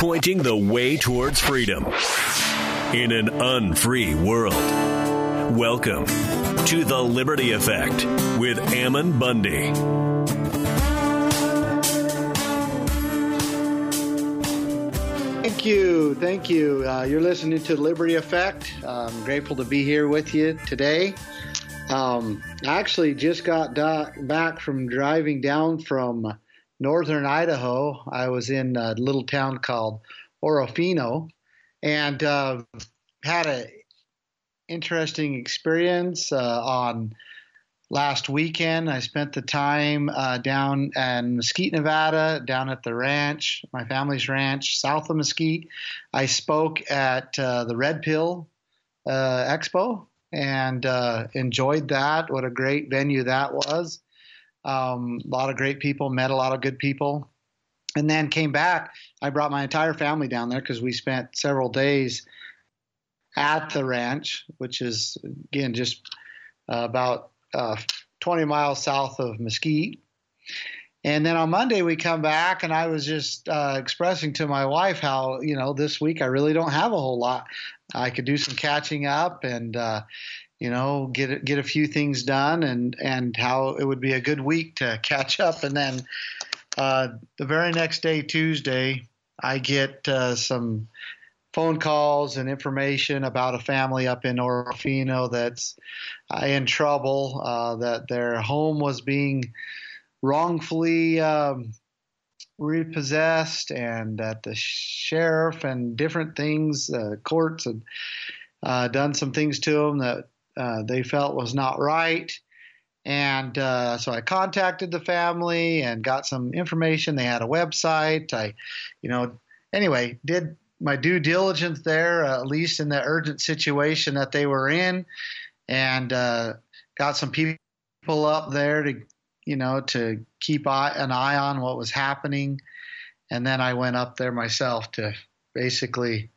pointing the way towards freedom in an unfree world. Welcome to the Liberty Effect with Ammon Bundy. Thank you. Thank you. Uh, you're listening to Liberty Effect. I'm grateful to be here with you today. Um, I actually just got back from driving down from northern Idaho. I was in a little town called Orofino and uh, had an interesting experience uh, on last weekend. I spent the time uh, down in Mesquite, Nevada, down at the ranch, my family's ranch, south of Mesquite. I spoke at uh, the Red Pill uh, Expo and uh, enjoyed that. What a great venue that was. Um, a lot of great people, met a lot of good people. And then came back. I brought my entire family down there because we spent several days at the ranch, which is, again, just uh, about uh, 20 miles south of Mesquite. And then on Monday we come back, and I was just uh, expressing to my wife how you know this week I really don't have a whole lot. I could do some catching up and uh, you know get get a few things done, and and how it would be a good week to catch up. And then uh, the very next day, Tuesday, I get uh, some phone calls and information about a family up in Orofino that's uh, in trouble, uh, that their home was being wrongfully um, repossessed, and that the sheriff and different things, uh, courts had uh, done some things to them that uh, they felt was not right. And uh, so I contacted the family and got some information. They had a website. I, you know, anyway, did my due diligence there, uh, at least in the urgent situation that they were in, and uh, got some people up there to you know, to keep an eye on what was happening. And then I went up there myself to basically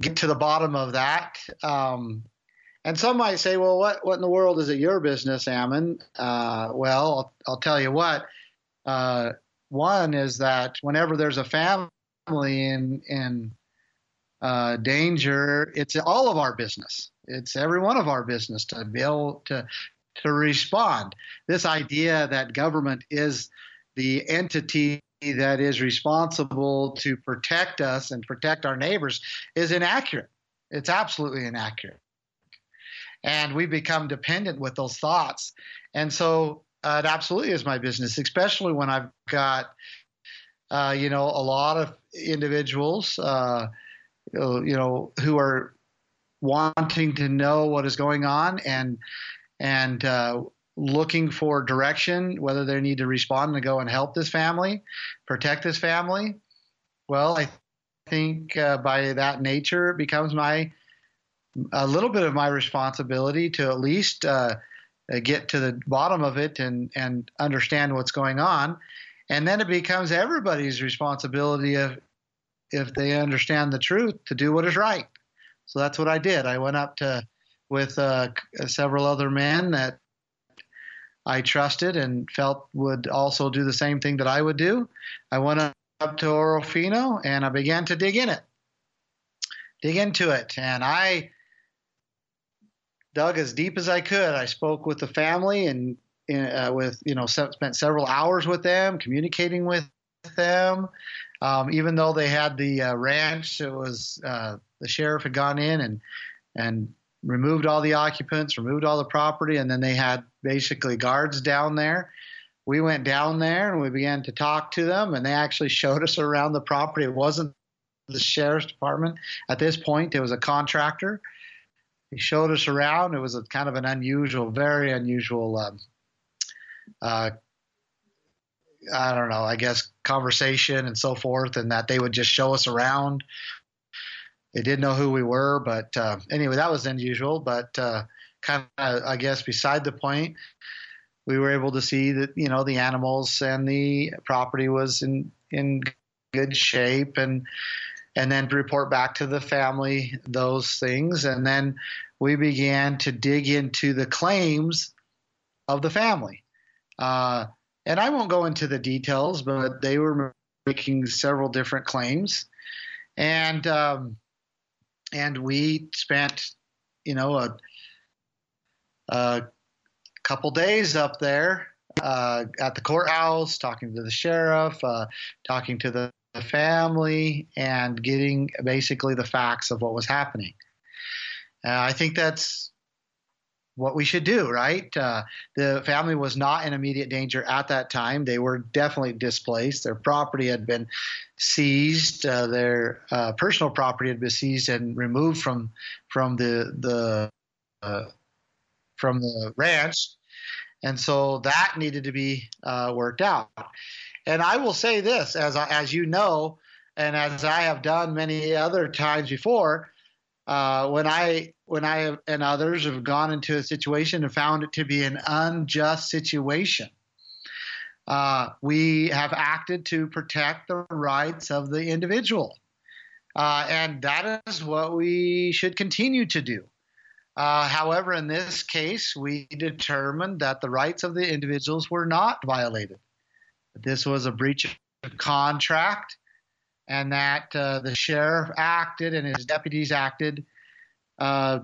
get to the bottom of that. Um, and some might say, well, what, what in the world is it your business, Ammon? Uh, well, I'll, I'll, tell you what. Uh, one is that whenever there's a family in, in uh, danger, it's all of our business. It's every one of our business to be able to to respond. This idea that government is the entity that is responsible to protect us and protect our neighbors is inaccurate. It's absolutely inaccurate. And we become dependent with those thoughts. And so uh, it absolutely is my business, especially when I've got, uh, you know, a lot of individuals, uh, you know, who are wanting to know what is going on and and uh, looking for direction, whether they need to respond and go and help this family, protect this family. Well, I think uh, by that nature, it becomes my a little bit of my responsibility to at least uh, get to the bottom of it and and understand what's going on, and then it becomes everybody's responsibility if if they understand the truth to do what is right. So that's what I did. I went up to with uh, several other men that I trusted and felt would also do the same thing that I would do. I went up to Orofino and I began to dig in it, dig into it. And I dug as deep as I could. I spoke with the family and uh, with, you know, spent several hours with them, communicating with them. Um, even though they had the uh, ranch, it was uh, the sheriff had gone in and and removed all the occupants, removed all the property, and then they had basically guards down there. We went down there and we began to talk to them, and they actually showed us around the property. It wasn't the sheriff's department at this point; it was a contractor. He showed us around. It was a kind of an unusual, very unusual. Um, uh, I don't know. I guess conversation and so forth, and that they would just show us around they didn't know who we were, but uh, anyway, that was unusual. But uh, kind of, I guess, beside the point, we were able to see that you know the animals and the property was in in good shape, and and then report back to the family those things, and then we began to dig into the claims of the family. Uh, and I won't go into the details, but they were making several different claims, and um, and we spent, you know, a, a couple days up there uh, at the courthouse, talking to the sheriff, uh, talking to the family, and getting basically the facts of what was happening. Uh, I think that's what we should do, right? Uh, the family was not in immediate danger at that time. They were definitely displaced. Their property had been seized. Uh, their uh, personal property had been seized and removed from from the the uh, from the ranch, and so that needed to be uh, worked out. And I will say this, as as you know, and as I have done many other times before, uh, when I when I and others have gone into a situation and found it to be an unjust situation, uh, we have acted to protect the rights of the individual, uh, and that is what we should continue to do. Uh, however, in this case, we determined that the rights of the individuals were not violated. This was a breach of contract and that uh, the sheriff acted and his deputies acted uh,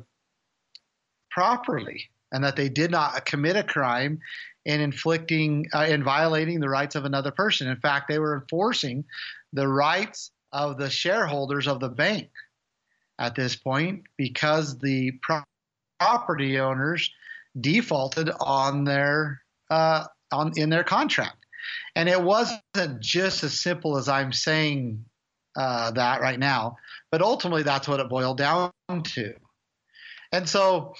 properly, and that they did not commit a crime in inflicting uh, in violating the rights of another person. In fact, they were enforcing the rights of the shareholders of the bank at this point because the pro- property owners defaulted on their uh, on in their contract. And it wasn't just as simple as I'm saying uh, that right now. But ultimately, that's what it boiled down to. And so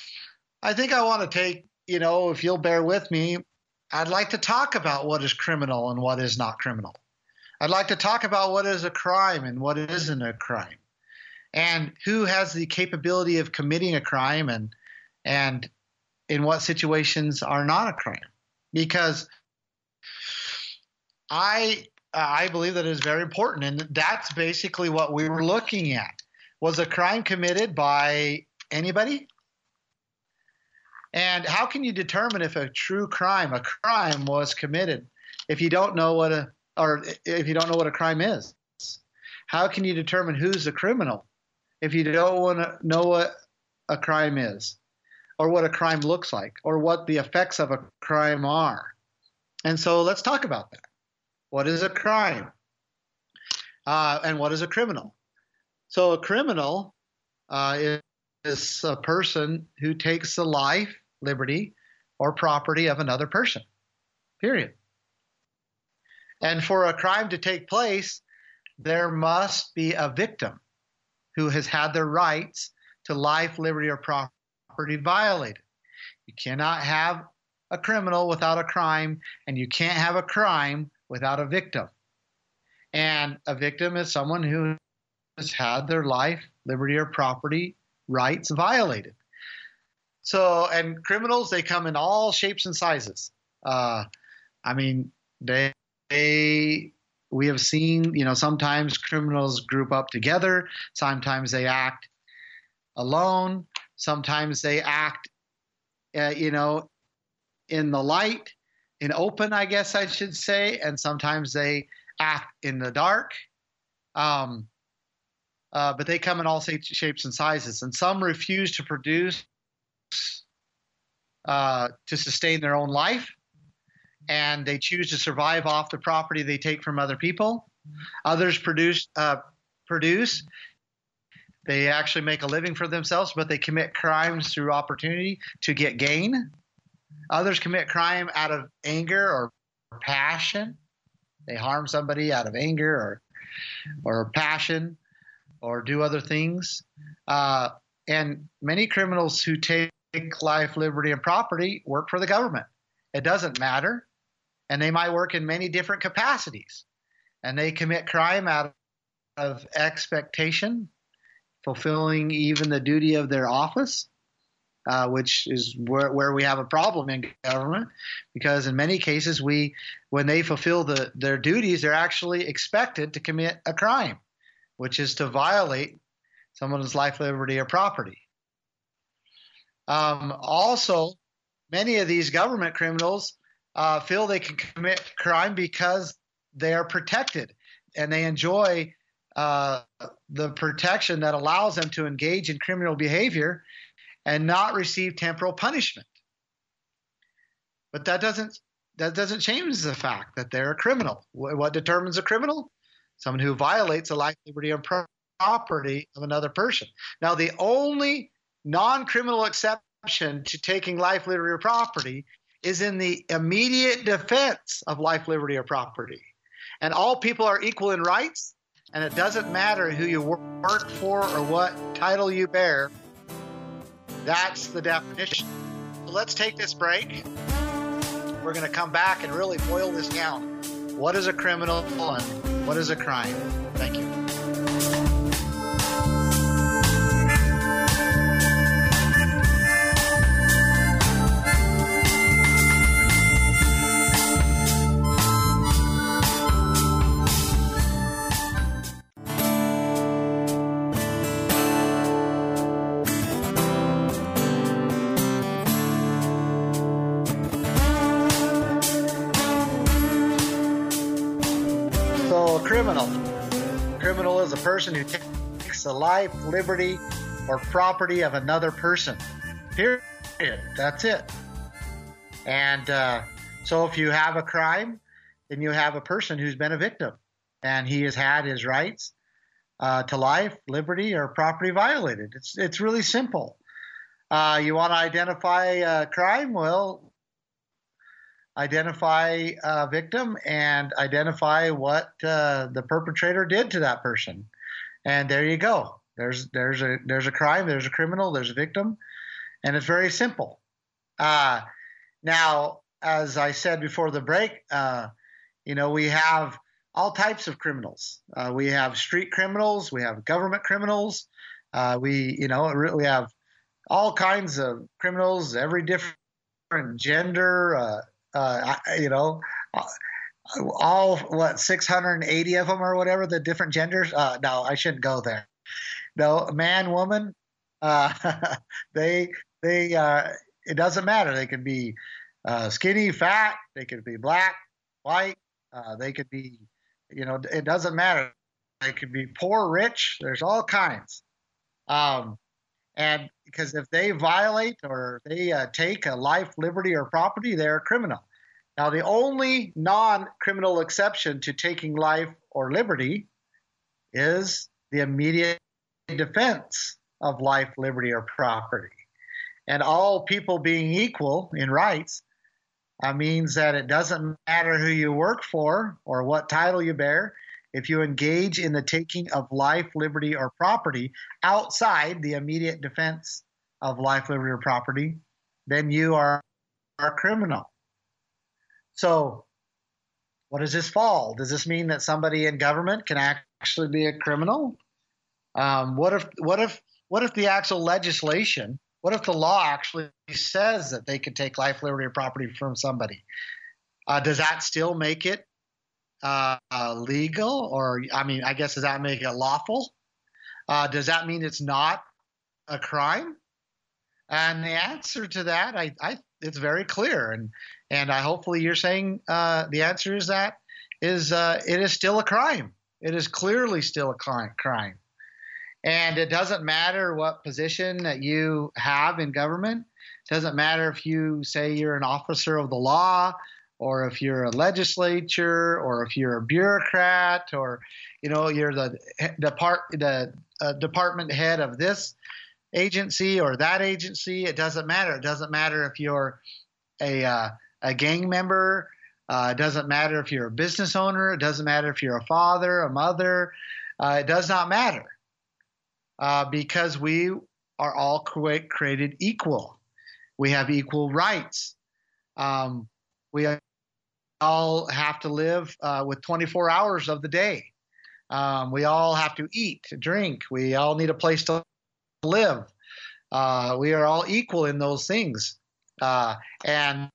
I think I want to take, you know, if you'll bear with me, I'd like to talk about what is criminal and what is not criminal. I'd like to talk about what is a crime and what isn't a crime. And who has the capability of committing a crime and and in what situations are not a crime. Because I I believe that is very important, and that's basically what we were looking at. Was a crime committed by anybody? And how can you determine if a true crime, a crime, was committed if you don't know what a or if you don't know what a crime is? How can you determine who's a criminal if you don't want to know what a crime is, or what a crime looks like, or what the effects of a crime are? And so let's talk about that. What is a crime? Uh, and what is a criminal? So a criminal uh, is, is a person who takes the life, liberty, or property of another person. Period. And for a crime to take place, there must be a victim who has had their rights to life, liberty, or property violated. You cannot have a criminal without a crime, and you can't have a crime without a victim. And a victim is someone who has had their life, liberty, or property rights violated. So, and criminals, they come in all shapes and sizes. Uh, I mean, they, they, we have seen, you know, sometimes criminals group up together, sometimes they act alone, sometimes they act, uh, you know, in the light, in open, I guess I should say, and sometimes they act in the dark. Um, uh, but they come in all shapes and sizes, and some refuse to produce uh, to sustain their own life, and they choose to survive off the property they take from other people. Others produce uh, produce. They actually make a living for themselves, but they commit crimes through opportunity to get gain. Others commit crime out of anger or passion. They harm somebody out of anger or or passion or do other things. Uh, and many criminals who take life, liberty, and property work for the government. It doesn't matter. And they might work in many different capacities. And they commit crime out of expectation, fulfilling even the duty of their office uh, which is where, where we have a problem in government, because in many cases we, when they fulfill the, their duties, they're actually expected to commit a crime, which is to violate someone's life, liberty, or property. Um, also, many of these government criminals uh, feel they can commit crime because they are protected. and they enjoy uh, the protection that allows them to engage in criminal behavior and not receive temporal punishment. But that doesn't that doesn't change the fact that they're a criminal. What determines a criminal? Someone who violates the life, liberty, and property of another person. Now, the only non-criminal exception to taking life, liberty, or property is in the immediate defense of life, liberty, or property. And all people are equal in rights, and it doesn't matter who you work for or what title you bear. That's the definition. So let's take this break. We're going to come back and really boil this down. What is a criminal and what is a crime? Thank you. Person who takes the life, liberty, or property of another person. Period. That's it. And uh, so if you have a crime, then you have a person who's been a victim and he has had his rights uh, to life, liberty, or property violated. It's, it's really simple. Uh, you want to identify a crime? Well, identify a victim and identify what uh, the perpetrator did to that person and there you go. There's there's a there's a crime, there's a criminal, there's a victim, and it's very simple. Uh, now, as I said before the break, uh, you know we have all types of criminals. Uh, we have street criminals, we have government criminals, uh, we you know we have all kinds of criminals, every different gender. Uh, uh, you know, all what 680 of them or whatever the different genders. Uh, no, I shouldn't go there. No, man, woman, uh, they they uh, it doesn't matter. They can be uh, skinny, fat. They could be black, white. Uh, they could be, you know, it doesn't matter. They could be poor, rich. There's all kinds. Um, and because if they violate or they uh, take a life, liberty, or property, they're a criminal. Now, the only non criminal exception to taking life or liberty is the immediate defense of life, liberty, or property. And all people being equal in rights uh, means that it doesn't matter who you work for or what title you bear. If you engage in the taking of life, liberty, or property outside the immediate defense of life, liberty, or property, then you are a criminal. So, what does this fall? Does this mean that somebody in government can actually be a criminal? Um, what if what if what if the actual legislation, what if the law actually says that they could take life, liberty, or property from somebody? Uh, does that still make it uh, legal, or I mean, I guess does that make it lawful? Uh, does that mean it's not a crime? And the answer to that, I, I it's very clear, and and I hopefully you're saying uh, the answer is that is uh, it is still a crime. It is clearly still a crime, and it doesn't matter what position that you have in government. It doesn't matter if you say you're an officer of the law, or if you're a legislature, or if you're a bureaucrat, or you know you're the depart the uh, department head of this agency or that agency. It doesn't matter. It doesn't matter if you're a uh, a gang member. Uh, it doesn't matter if you're a business owner. It doesn't matter if you're a father, a mother. Uh, it does not matter uh, because we are all created equal. We have equal rights. Um, we all have to live uh, with 24 hours of the day. Um, we all have to eat, drink. We all need a place to live. Uh, we are all equal in those things. Uh, and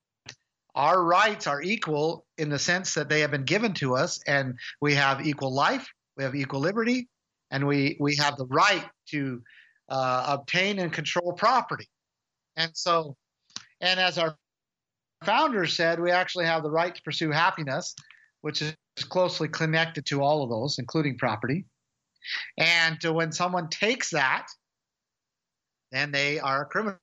our rights are equal in the sense that they have been given to us, and we have equal life, we have equal liberty, and we, we have the right to uh, obtain and control property. And so, and as our founder said, we actually have the right to pursue happiness, which is closely connected to all of those, including property. And when someone takes that, then they are a criminal.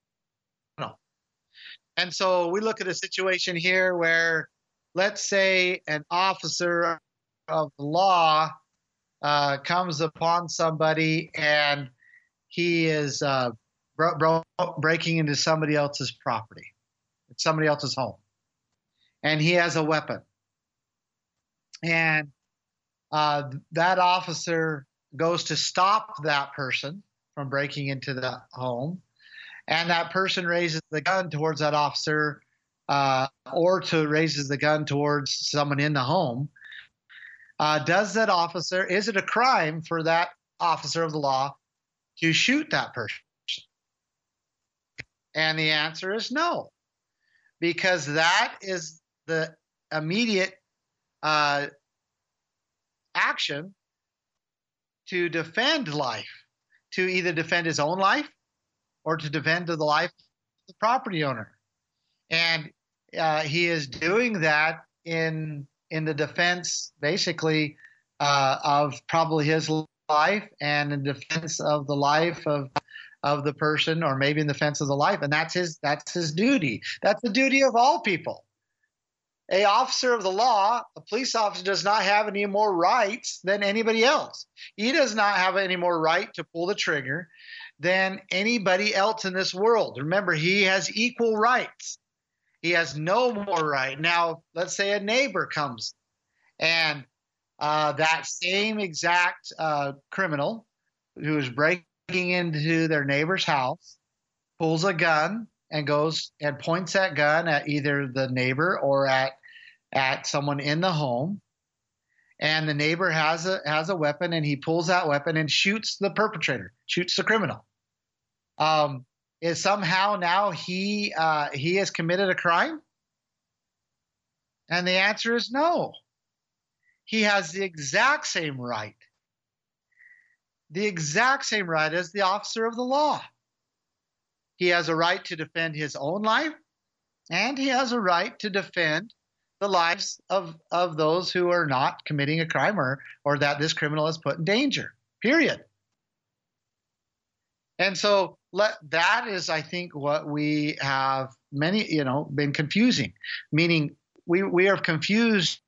And so we look at a situation here where, let's say, an officer of the law uh, comes upon somebody and he is uh, bro- bro- breaking into somebody else's property, somebody else's home, and he has a weapon. And uh, that officer goes to stop that person from breaking into the home, and that person raises the gun towards that officer uh, or to raises the gun towards someone in the home, uh, does that officer, is it a crime for that officer of the law to shoot that person? And the answer is no, because that is the immediate uh, action to defend life, to either defend his own life or to defend the life of the property owner. And uh, he is doing that in in the defense, basically, uh, of probably his life and in defense of the life of of the person, or maybe in defense of the life, and that's his that's his duty. That's the duty of all people. A officer of the law, a police officer, does not have any more rights than anybody else. He does not have any more right to pull the trigger than anybody else in this world. Remember, he has equal rights. He has no more right. Now, let's say a neighbor comes and uh, that same exact uh, criminal who is breaking into their neighbor's house pulls a gun and goes and points that gun at either the neighbor or at at someone in the home and the neighbor has a has a weapon and he pulls that weapon and shoots the perpetrator shoots the criminal um, is somehow now he uh, he has committed a crime? And the answer is no. He has the exact same right, the exact same right as the officer of the law. He has a right to defend his own life, and he has a right to defend the lives of, of those who are not committing a crime or, or that this criminal has put in danger. Period. And so let, that is, I think, what we have many, you know, been confusing, meaning we, we are confused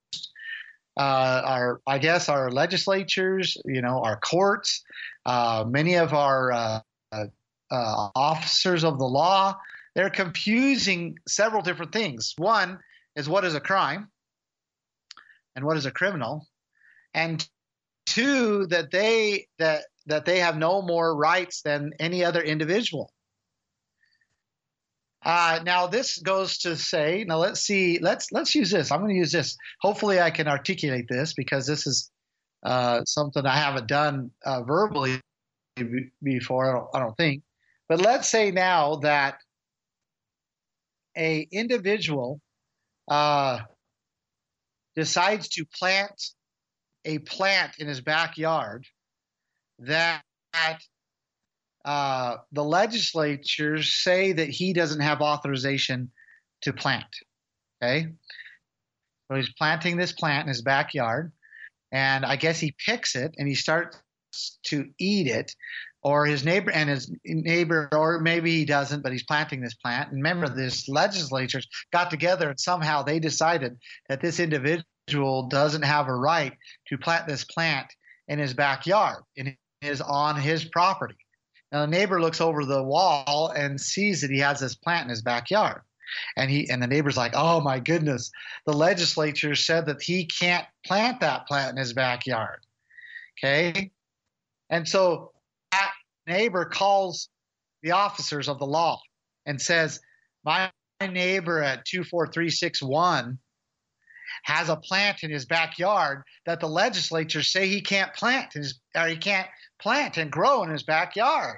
uh, our, I guess, our legislatures, you know, our courts, uh, many of our uh, uh, officers of the law, they're confusing several different things. One is what is a crime and what is a criminal, and two that they that that they have no more rights than any other individual. Uh, now this goes to say, now let's see, let's let's use this. I'm going to use this. Hopefully, I can articulate this because this is uh, something I haven't done uh, verbally before. I don't, I don't think. But let's say now that a individual uh, decides to plant a plant in his backyard that uh, the legislatures say that he doesn't have authorization to plant. Okay. So he's planting this plant in his backyard, and I guess he picks it and he starts to eat it, or his neighbor and his neighbor, or maybe he doesn't, but he's planting this plant. And remember, this legislatures got together and somehow they decided that this individual doesn't have a right to plant this plant in his backyard, in is on his property. Now the neighbor looks over the wall and sees that he has this plant in his backyard. And he and the neighbor's like, "Oh my goodness, the legislature said that he can't plant that plant in his backyard." Okay? And so that neighbor calls the officers of the law and says, "My neighbor at 24361 has a plant in his backyard that the legislature say he can't plant his, or he can't plant and grow in his backyard.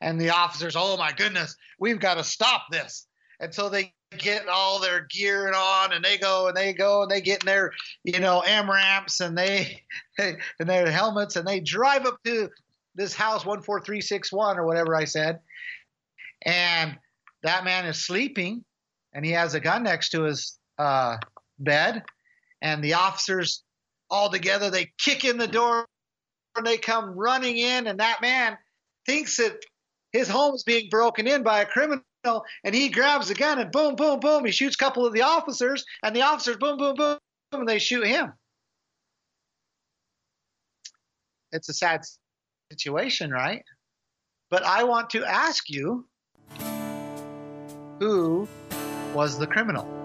And the officers, oh my goodness, we've got to stop this. And so they get all their gear and on and they go and they go and they get in their, you know, MRAPs and they, and their helmets and they drive up to this house 14361 or whatever I said. And that man is sleeping and he has a gun next to his uh, bed and the officers all together they kick in the door and they come running in, and that man thinks that his home is being broken in by a criminal, and he grabs a gun and boom, boom, boom, he shoots a couple of the officers, and the officers boom, boom, boom, and they shoot him. It's a sad situation, right? But I want to ask you who was the criminal?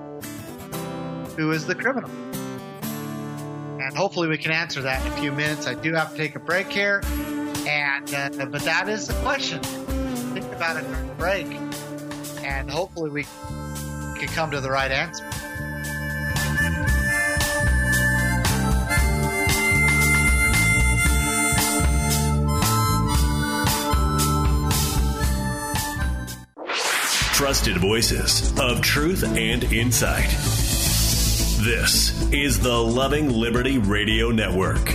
Who is the criminal? And hopefully we can answer that in a few minutes. I do have to take a break here. And uh, but that is the question. Think about it during the break. And hopefully we can come to the right answer. Trusted voices of truth and insight. This is the Loving Liberty Radio Network.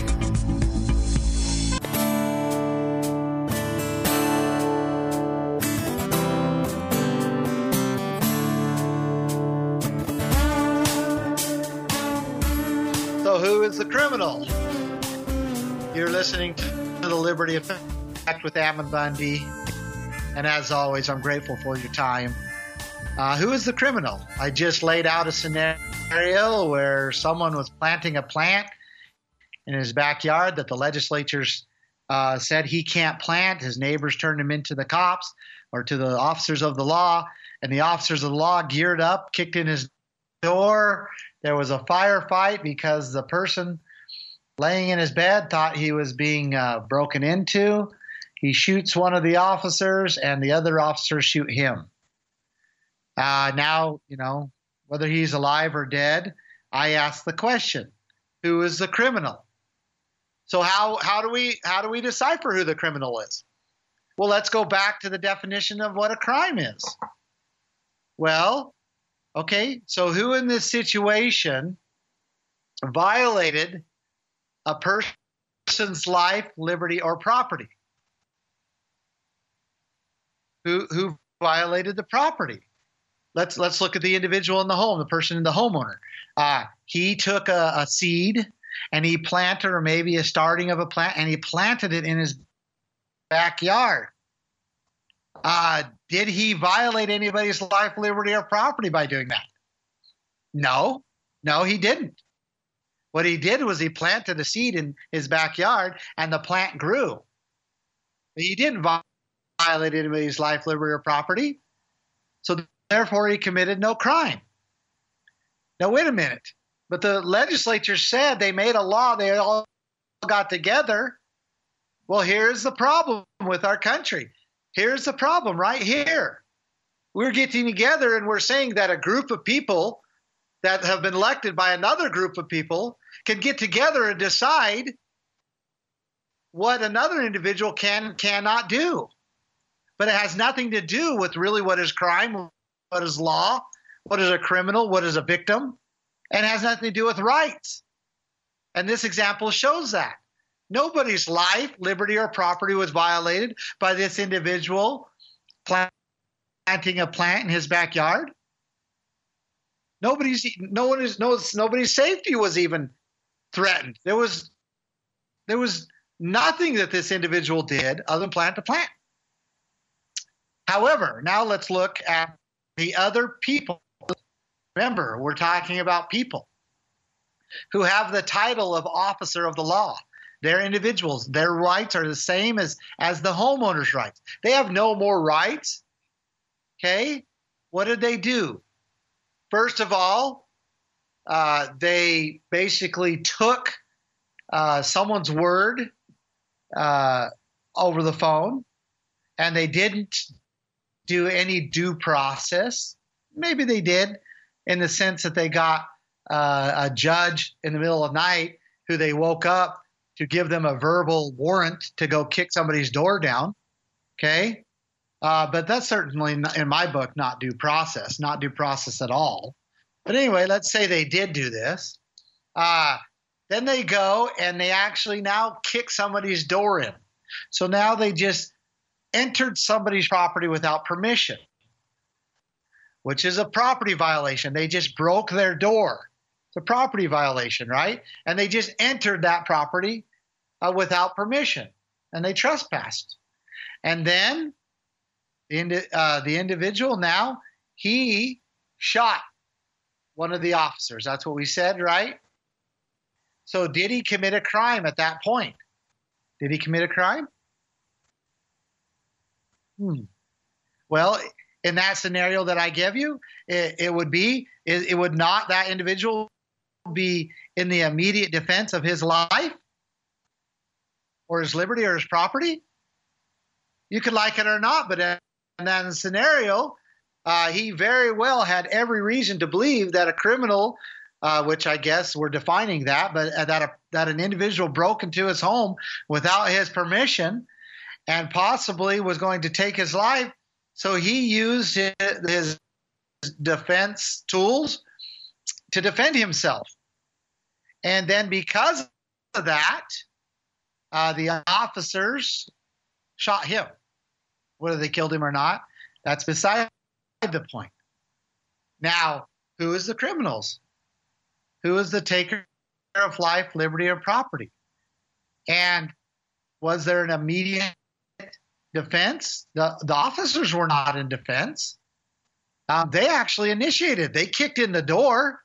So, who is the criminal? You're listening to the Liberty Effect with Ammon Bundy. And as always, I'm grateful for your time. Uh, who is the criminal? I just laid out a where someone was planting a plant in his backyard that the legislatures uh, said he can't plant. His neighbors turned him into the cops or to the officers of the law, and the officers of the law geared up, kicked in his door. There was a firefight because the person laying in his bed thought he was being uh, broken into. He shoots one of the officers, and the other officers shoot him. Uh, now, you know, whether he's alive or dead, I ask the question: Who is the criminal? So how how do we how do we decipher who the criminal is? Well, let's go back to the definition of what a crime is. Well, okay, so who in this situation violated a person's life, liberty, or property? Who who violated the property? Let's let's look at the individual in the home, the person in the homeowner. Uh, he took a, a seed and he planted, or maybe a starting of a plant, and he planted it in his backyard. Uh, did he violate anybody's life, liberty, or property by doing that? No, no, he didn't. What he did was he planted a seed in his backyard, and the plant grew. He didn't violate anybody's life, liberty, or property. So therefore, he committed no crime. Now, wait a minute. But the legislature said they made a law, they all got together. Well, here's the problem with our country. Here's the problem right here. We're getting together and we're saying that a group of people that have been elected by another group of people can get together and decide what another individual can cannot do. But it has nothing to do with really what is crime, what is law, what is a criminal, what is a victim and has nothing to do with rights. And this example shows that. Nobody's life, liberty, or property was violated by this individual planting a plant in his backyard. Nobody's no one is no nobody's safety was even threatened. There was there was nothing that this individual did other than plant a plant. However, now let's look at the other people Remember, we're talking about people who have the title of officer of the law. They're individuals. Their rights are the same as, as the homeowner's rights. They have no more rights. Okay? What did they do? First of all, uh, they basically took uh, someone's word uh, over the phone and they didn't do any due process. Maybe they did, in the sense that they got uh, a judge in the middle of the night who they woke up to give them a verbal warrant to go kick somebody's door down. Okay. Uh, but that's certainly, not, in my book, not due process, not due process at all. But anyway, let's say they did do this. Uh, then they go and they actually now kick somebody's door in. So now they just entered somebody's property without permission which is a property violation. They just broke their door. It's a property violation, right? And they just entered that property uh, without permission and they trespassed. And then the, uh, the individual now, he shot one of the officers. That's what we said, right? So, did he commit a crime at that point? Did he commit a crime? Hmm. Well, in that scenario that I give you, it, it would be, it, it would not, that individual be in the immediate defense of his life or his liberty or his property. You could like it or not, but in that scenario, uh, he very well had every reason to believe that a criminal, uh, which I guess we're defining that, but uh, that a, that an individual broke into his home without his permission and possibly was going to take his life. So he used his, defense tools to defend himself. And then because of that, uh, the officers shot him. Whether they killed him or not, that's beside the point. Now, who is the criminals? Who is the taker of life, liberty, or property? And was there an immediate defense? The, the officers were not in defense. Um, they actually initiated. They kicked in the door.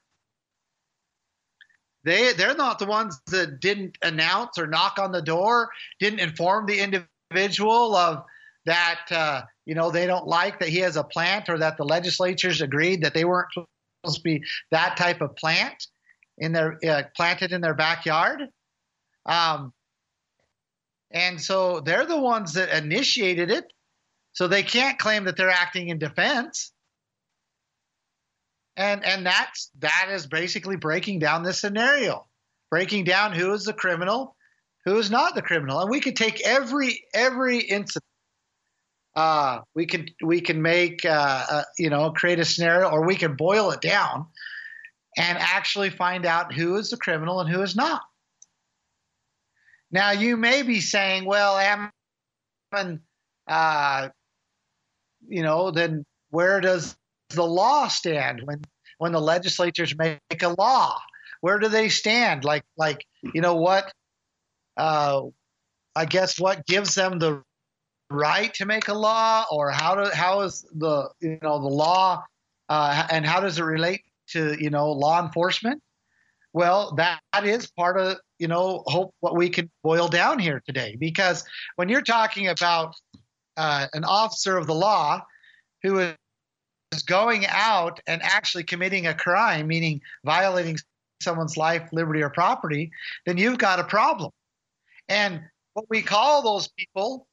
They they're not the ones that didn't announce or knock on the door, didn't inform the individual of that uh, you know they don't like that he has a plant or that the legislatures agreed that they weren't supposed to be that type of plant in their uh, planted in their backyard. Um, and so they're the ones that initiated it. So they can't claim that they're acting in defense. And and that's that is basically breaking down this scenario breaking down who is the criminal who is not the criminal. And we could take every every incident. Uh, we can we can make uh, uh, you know create a scenario or we can boil it down and actually find out who is the criminal and who is not now you may be saying well Ammon, uh, you know then where does the law stand when when the legislatures make a law? Where do they stand? Like like you know what? Uh, I guess what gives them the right to make a law, or how do how is the you know the law, uh, and how does it relate to you know law enforcement? Well, that, that is part of you know hope what we can boil down here today, because when you're talking about uh, an officer of the law who is going out and actually committing a crime, meaning violating someone's life, liberty, or property, then you've got a problem. And what we call those people,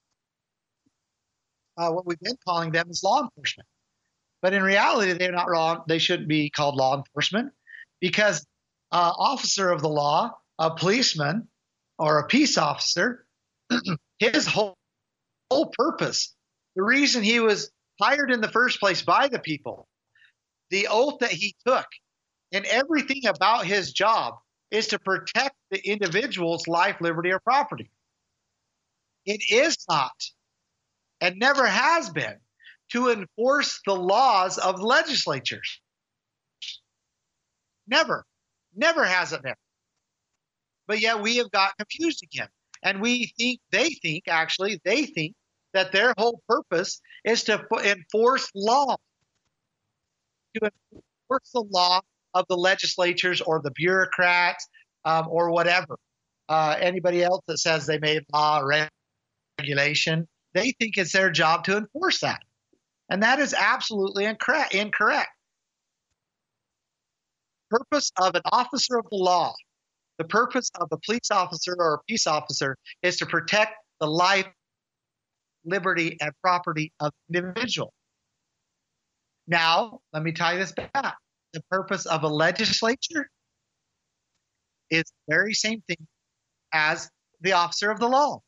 uh, what we've been calling them is law enforcement. But in reality, they're not wrong. They shouldn't be called law enforcement because uh, officer of the law, a policeman, or a peace officer, his whole, whole purpose, the reason he was hired in the first place by the people. The oath that he took and everything about his job is to protect the individual's life, liberty, or property. It is not and never has been to enforce the laws of legislatures. Never, never has it been. But yet we have got confused again. And we think, they think, actually, they think that their whole purpose is to enforce law, to enforce the law of the legislatures or the bureaucrats um, or whatever. Uh, anybody else that says they made law or regulation, they think it's their job to enforce that. And that is absolutely incorrect. incorrect. Purpose of an officer of the law, the purpose of a police officer or a peace officer is to protect the life liberty, and property of the individual. Now, let me tie this back. The purpose of a legislature is the very same thing as the officer of the law,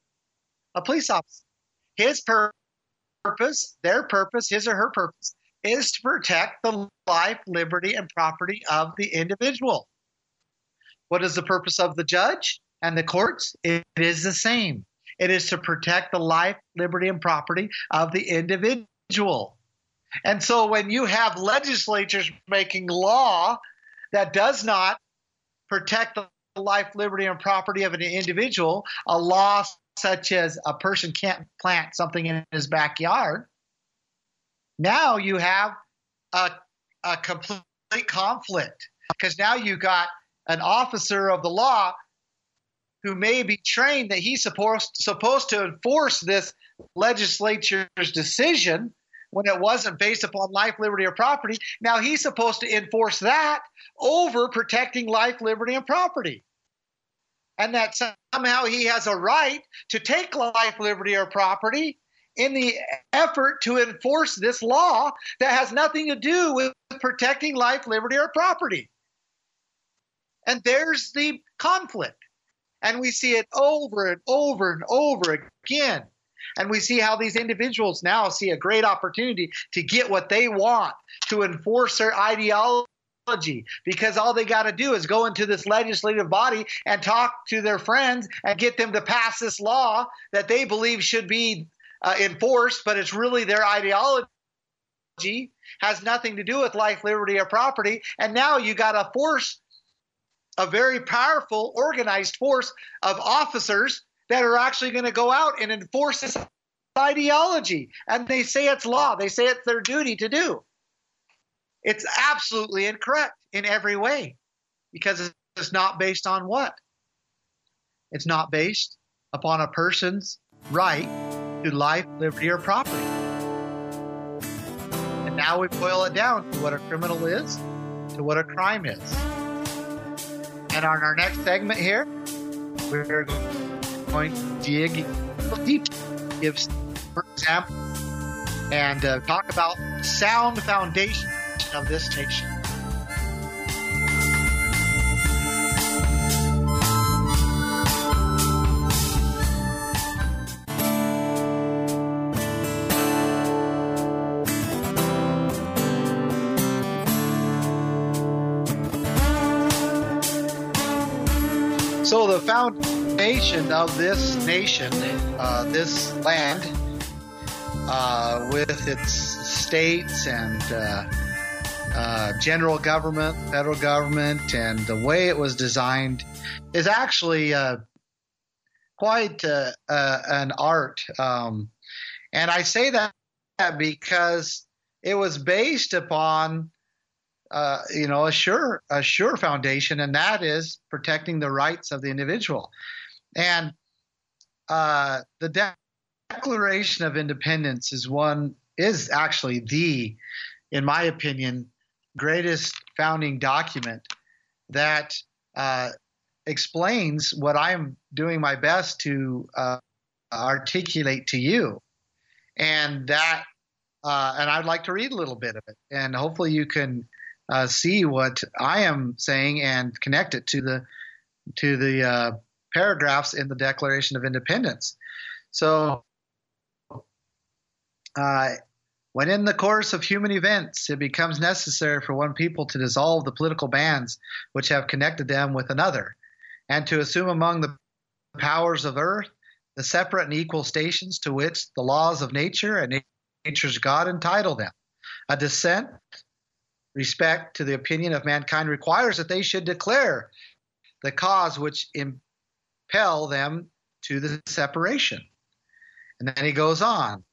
a police officer. His purpose, their purpose, his or her purpose, is to protect the life, liberty, and property of the individual. What is the purpose of the judge and the courts? It is the same. It is to protect the life, liberty, and property of the individual. And so when you have legislatures making law that does not protect the life, liberty, and property of an individual, a law such as a person can't plant something in his backyard, now you have a, a complete conflict because now you got an officer of the law who may be trained that he's supposed supposed to enforce this legislature's decision when it wasn't based upon life, liberty, or property. Now he's supposed to enforce that over protecting life, liberty, and property. And that somehow he has a right to take life, liberty, or property in the effort to enforce this law that has nothing to do with protecting life, liberty, or property. And there's the conflict. And we see it over and over and over again. And we see how these individuals now see a great opportunity to get what they want, to enforce their ideology. Because all they got to do is go into this legislative body and talk to their friends and get them to pass this law that they believe should be uh, enforced, but it's really their ideology has nothing to do with life, liberty, or property. And now you got to force a very powerful, organized force of officers that are actually going to go out and enforce this ideology. And they say it's law, they say it's their duty to do. It's absolutely incorrect in every way because it's not based on what? It's not based upon a person's right to life, liberty, or property. And now we boil it down to what a criminal is, to what a crime is. And on our next segment here, we're going to dig deep, give for example, and uh, talk about sound foundation of this nation. The foundation of this nation, uh, this land, uh, with its states and uh, uh general government, federal government, and the way it was designed, is actually uh, quite uh, an art. Um, and I say that because it was based upon uh, you know, a sure, a sure foundation, and that is protecting the rights of the individual. And uh, the De- Declaration of Independence is one, is actually the, in my opinion, greatest founding document that uh, explains what I'm doing my best to uh, articulate to you. And that, uh, and I'd like to read a little bit of it, and hopefully you can uh, see what I am saying and connect it to the to the uh, paragraphs in the Declaration of Independence. So, uh, when in the course of human events it becomes necessary for one people to dissolve the political bands which have connected them with another, and to assume among the powers of earth the separate and equal stations to which the laws of nature and nature's God entitle them, a descent respect to the opinion of mankind requires that they should declare the cause which impel them to the separation. And then he goes on.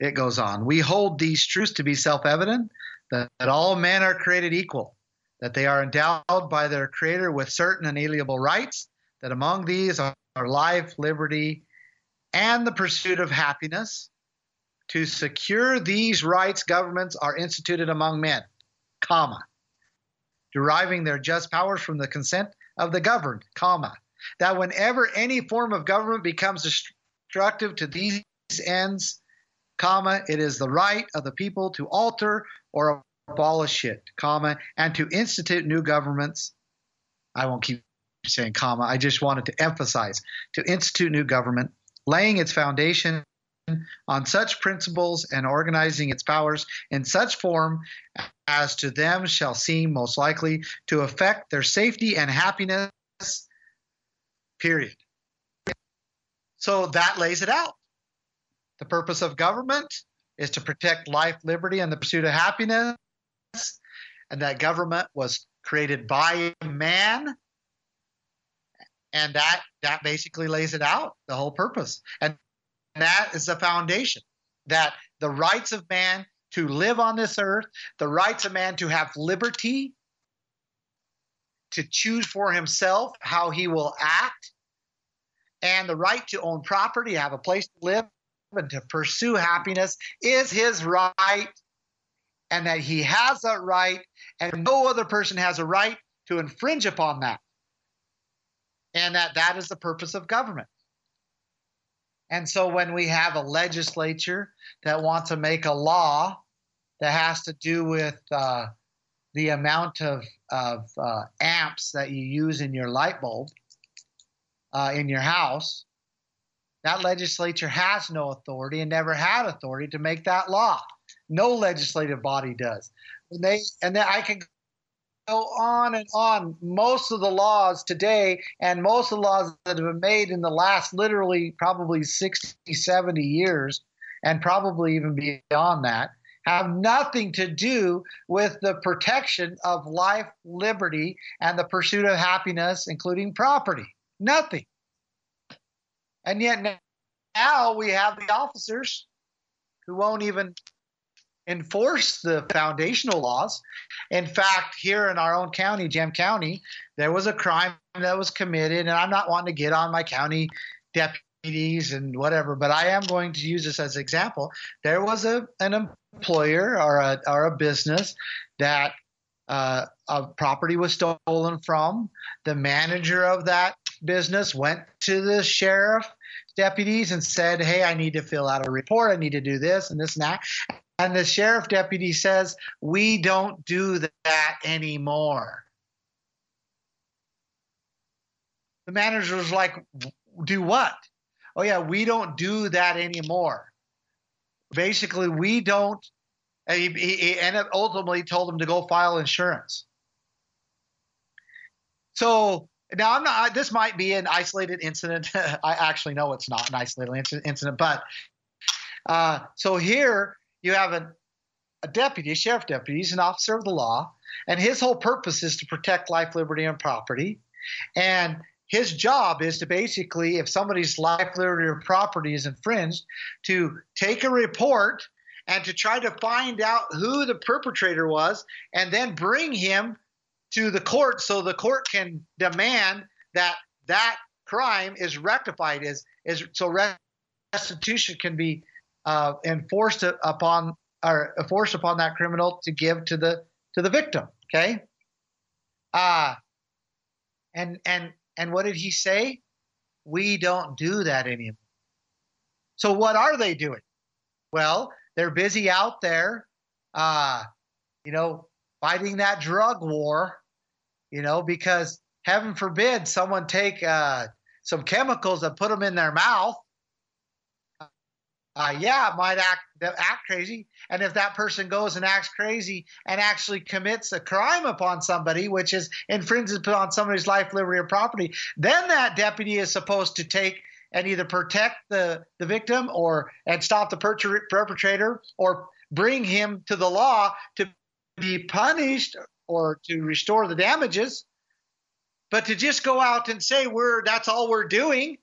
It goes on. We hold these truths to be self evident that, that all men are created equal, that they are endowed by their Creator with certain inalienable rights, that among these are, are life, liberty, and the pursuit of happiness, to secure these rights, governments are instituted among men, comma, deriving their just powers from the consent of the governed, comma, that whenever any form of government becomes destructive to these ends, comma, it is the right of the people to alter or abolish it, comma, and to institute new governments. I won't keep saying comma. I just wanted to emphasize to institute new government, laying its foundation on such principles and organizing its powers in such form as to them shall seem most likely to affect their safety and happiness. Period. So that lays it out. The purpose of government is to protect life, liberty, and the pursuit of happiness, and that government was created by man. And that that basically lays it out, the whole purpose. And that is the foundation. That the rights of man to live on this earth, the rights of man to have liberty, to choose for himself how he will act, and the right to own property, have a place to live, and to pursue happiness is his right, and that he has that right, and no other person has a right to infringe upon that. And that that is the purpose of government. And so when we have a legislature that wants to make a law that has to do with uh, the amount of, of uh, amps that you use in your light bulb uh, in your house, that legislature has no authority and never had authority to make that law. No legislative body does. And they and then I can go on and on. Most of the laws today and most of the laws that have been made in the last literally probably 60, 70 years, and probably even beyond that, have nothing to do with the protection of life, liberty, and the pursuit of happiness, including property. Nothing. And yet now we have the officers who won't even enforce the foundational laws. In fact, here in our own county, Gem County, there was a crime that was committed, and I'm not wanting to get on my county deputies and whatever, but I am going to use this as an example. There was a an employer or a or a business that uh, a property was stolen from. The manager of that business went to the sheriff deputies and said, Hey, I need to fill out a report. I need to do this and this and that. And the sheriff deputy says, We don't do that anymore. The manager was like, Do what? Oh, yeah, we don't do that anymore. Basically, we don't. And he, he, and ultimately told him to go file insurance. So now, I'm not. This might be an isolated incident. I actually know it's not an isolated incident, but uh, so here you have a, a deputy, a sheriff deputy. He's an officer of the law, and his whole purpose is to protect life, liberty, and property. And his job is to basically, if somebody's life, liberty, or property is infringed, to take a report and to try to find out who the perpetrator was, and then bring him to the court so the court can demand that that crime is rectified is is so restitution can be uh, enforced upon or forced upon that criminal to give to the to the victim okay? Uh and and and what did he say? We don't do that anymore. So what are they doing? Well they're busy out there uh you know fighting that drug war you know, because heaven forbid someone take uh, some chemicals and put them in their mouth. Uh, yeah, it might act act crazy, and if that person goes and acts crazy and actually commits a crime upon somebody, which is infringes upon somebody's life, liberty, or property, then that deputy is supposed to take and either protect the, the victim or and stop the perpetrator or bring him to the law to be punished or to restore the damages. But to just go out and say we're that's all we're doing,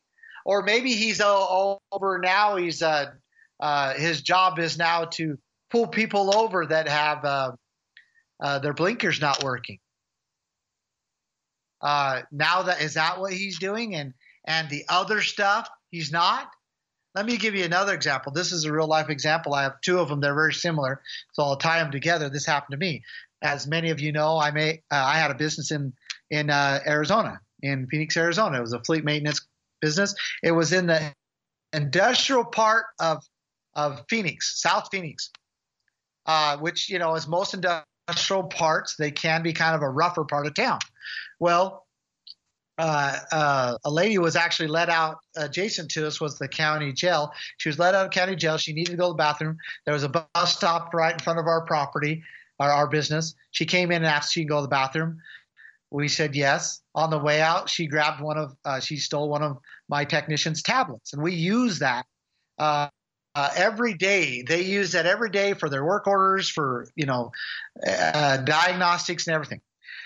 or maybe he's over now. He's uh, uh, his job is now to pull people over that have uh, uh, their blinkers not working. Uh, now that is that what he's doing, and and the other stuff he's not. Let me give you another example. This is a real life example. I have two of them. They're very similar, so I'll tie them together. This happened to me as many of you know, I may I had a business in in Arizona, in Phoenix, Arizona. It was a fleet maintenance business. It was in the industrial part of of Phoenix, South Phoenix, uh, which you know, as most industrial parts, they can be kind of a rougher part of town. Well, uh, uh, a lady was actually let out adjacent to us was the county jail. She was let out of county jail. She needed to go to the bathroom. There was a bus stop right in front of our property our, business. She came in and asked she can go to the bathroom. We said yes. On the way out, she grabbed one of, uh, she stole one of my technician's tablets, and we use that uh, uh, every day. They use that every day for their work orders, for you know, uh, diagnostics and everything.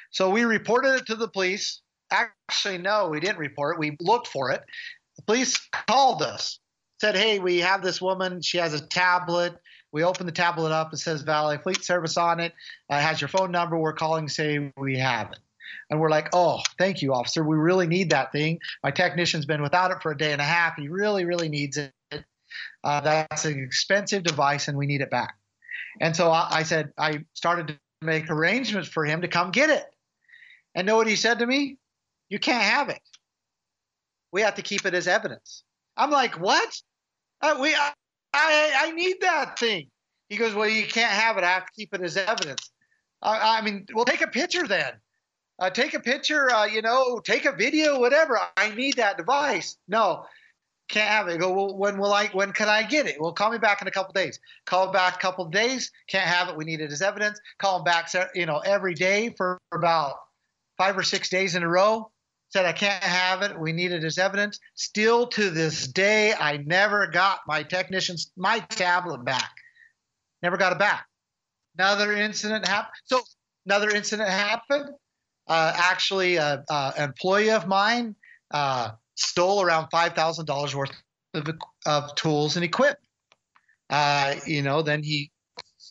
So we reported it to the police. Actually, no, we didn't report it. We looked for it. The police called us, said, Hey, we have this woman. She has a tablet. We open the tablet up. It says Valley Fleet Service on it. Uh, has your phone number. We're calling, say we have it. And we're like, oh, thank you, officer. We really need that thing. My technician's been without it for a day and a half. He really, really needs it. Uh, that's an expensive device, and we need it back. And so I, I said, I started to make arrangements for him to come get it. And know what he said to me? You can't have it. We have to keep it as evidence. I'm like, what? Uh, we, I, I, I, need that thing. He goes, well, you can't have it. I have to keep it as evidence. I, I mean, well, take a picture then. Uh, take a picture. Uh, you know, take a video, whatever. I need that device. No, can't have it. Go, well, when will I? When can I get it? Well, call me back in a couple days. Call back a couple days. Can't have it. We need it as evidence. Call him back, you know, every day for about five or six days in a row said I can't have it. We need it as evidence. Still to this day, I never got my technician's my tablet back. Never got it back. Another incident happened. So another incident happened. Uh, actually, an employee of mine uh, stole around five thousand dollars worth of, of, tools and equipment. Uh, you know, then he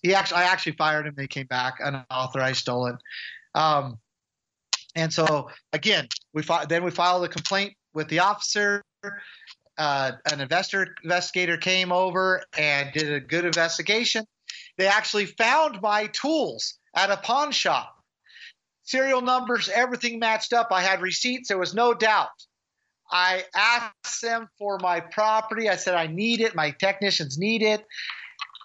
he actually I actually fired him. They came back unauthorized stolen. Um, and so again, we fi- then we filed a complaint with the officer. Uh, an investor investigator came over and did a good investigation. They actually found my tools at a pawn shop. Serial numbers, everything matched up. I had receipts. There was no doubt. I asked them for my property. I said, I need it. My technicians need it.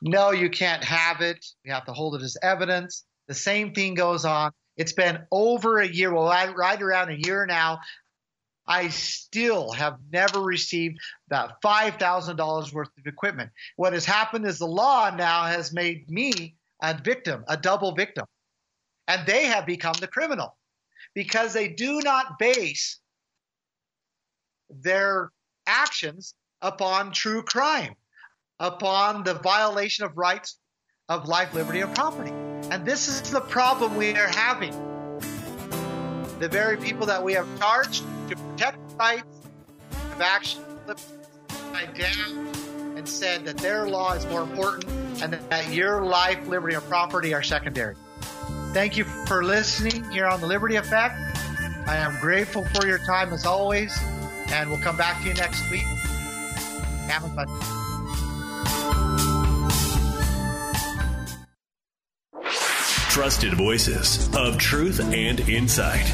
No, you can't have it. You have to hold it as evidence. The same thing goes on. It's been over a year, well, right around a year now. I still have never received that $5,000 worth of equipment. What has happened is the law now has made me a victim, a double victim. And they have become the criminal because they do not base their actions upon true crime, upon the violation of rights of life, liberty, and property. And this is the problem we are having. The very people that we have charged to protect rights have actually flipped side down and said that their law is more important and that your life, liberty, and property are secondary. Thank you for listening here on the Liberty Effect. I am grateful for your time as always, and we'll come back to you next week. Have a fun. trusted voices of truth and insight.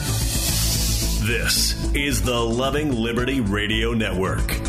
This is the Loving Liberty Radio Network.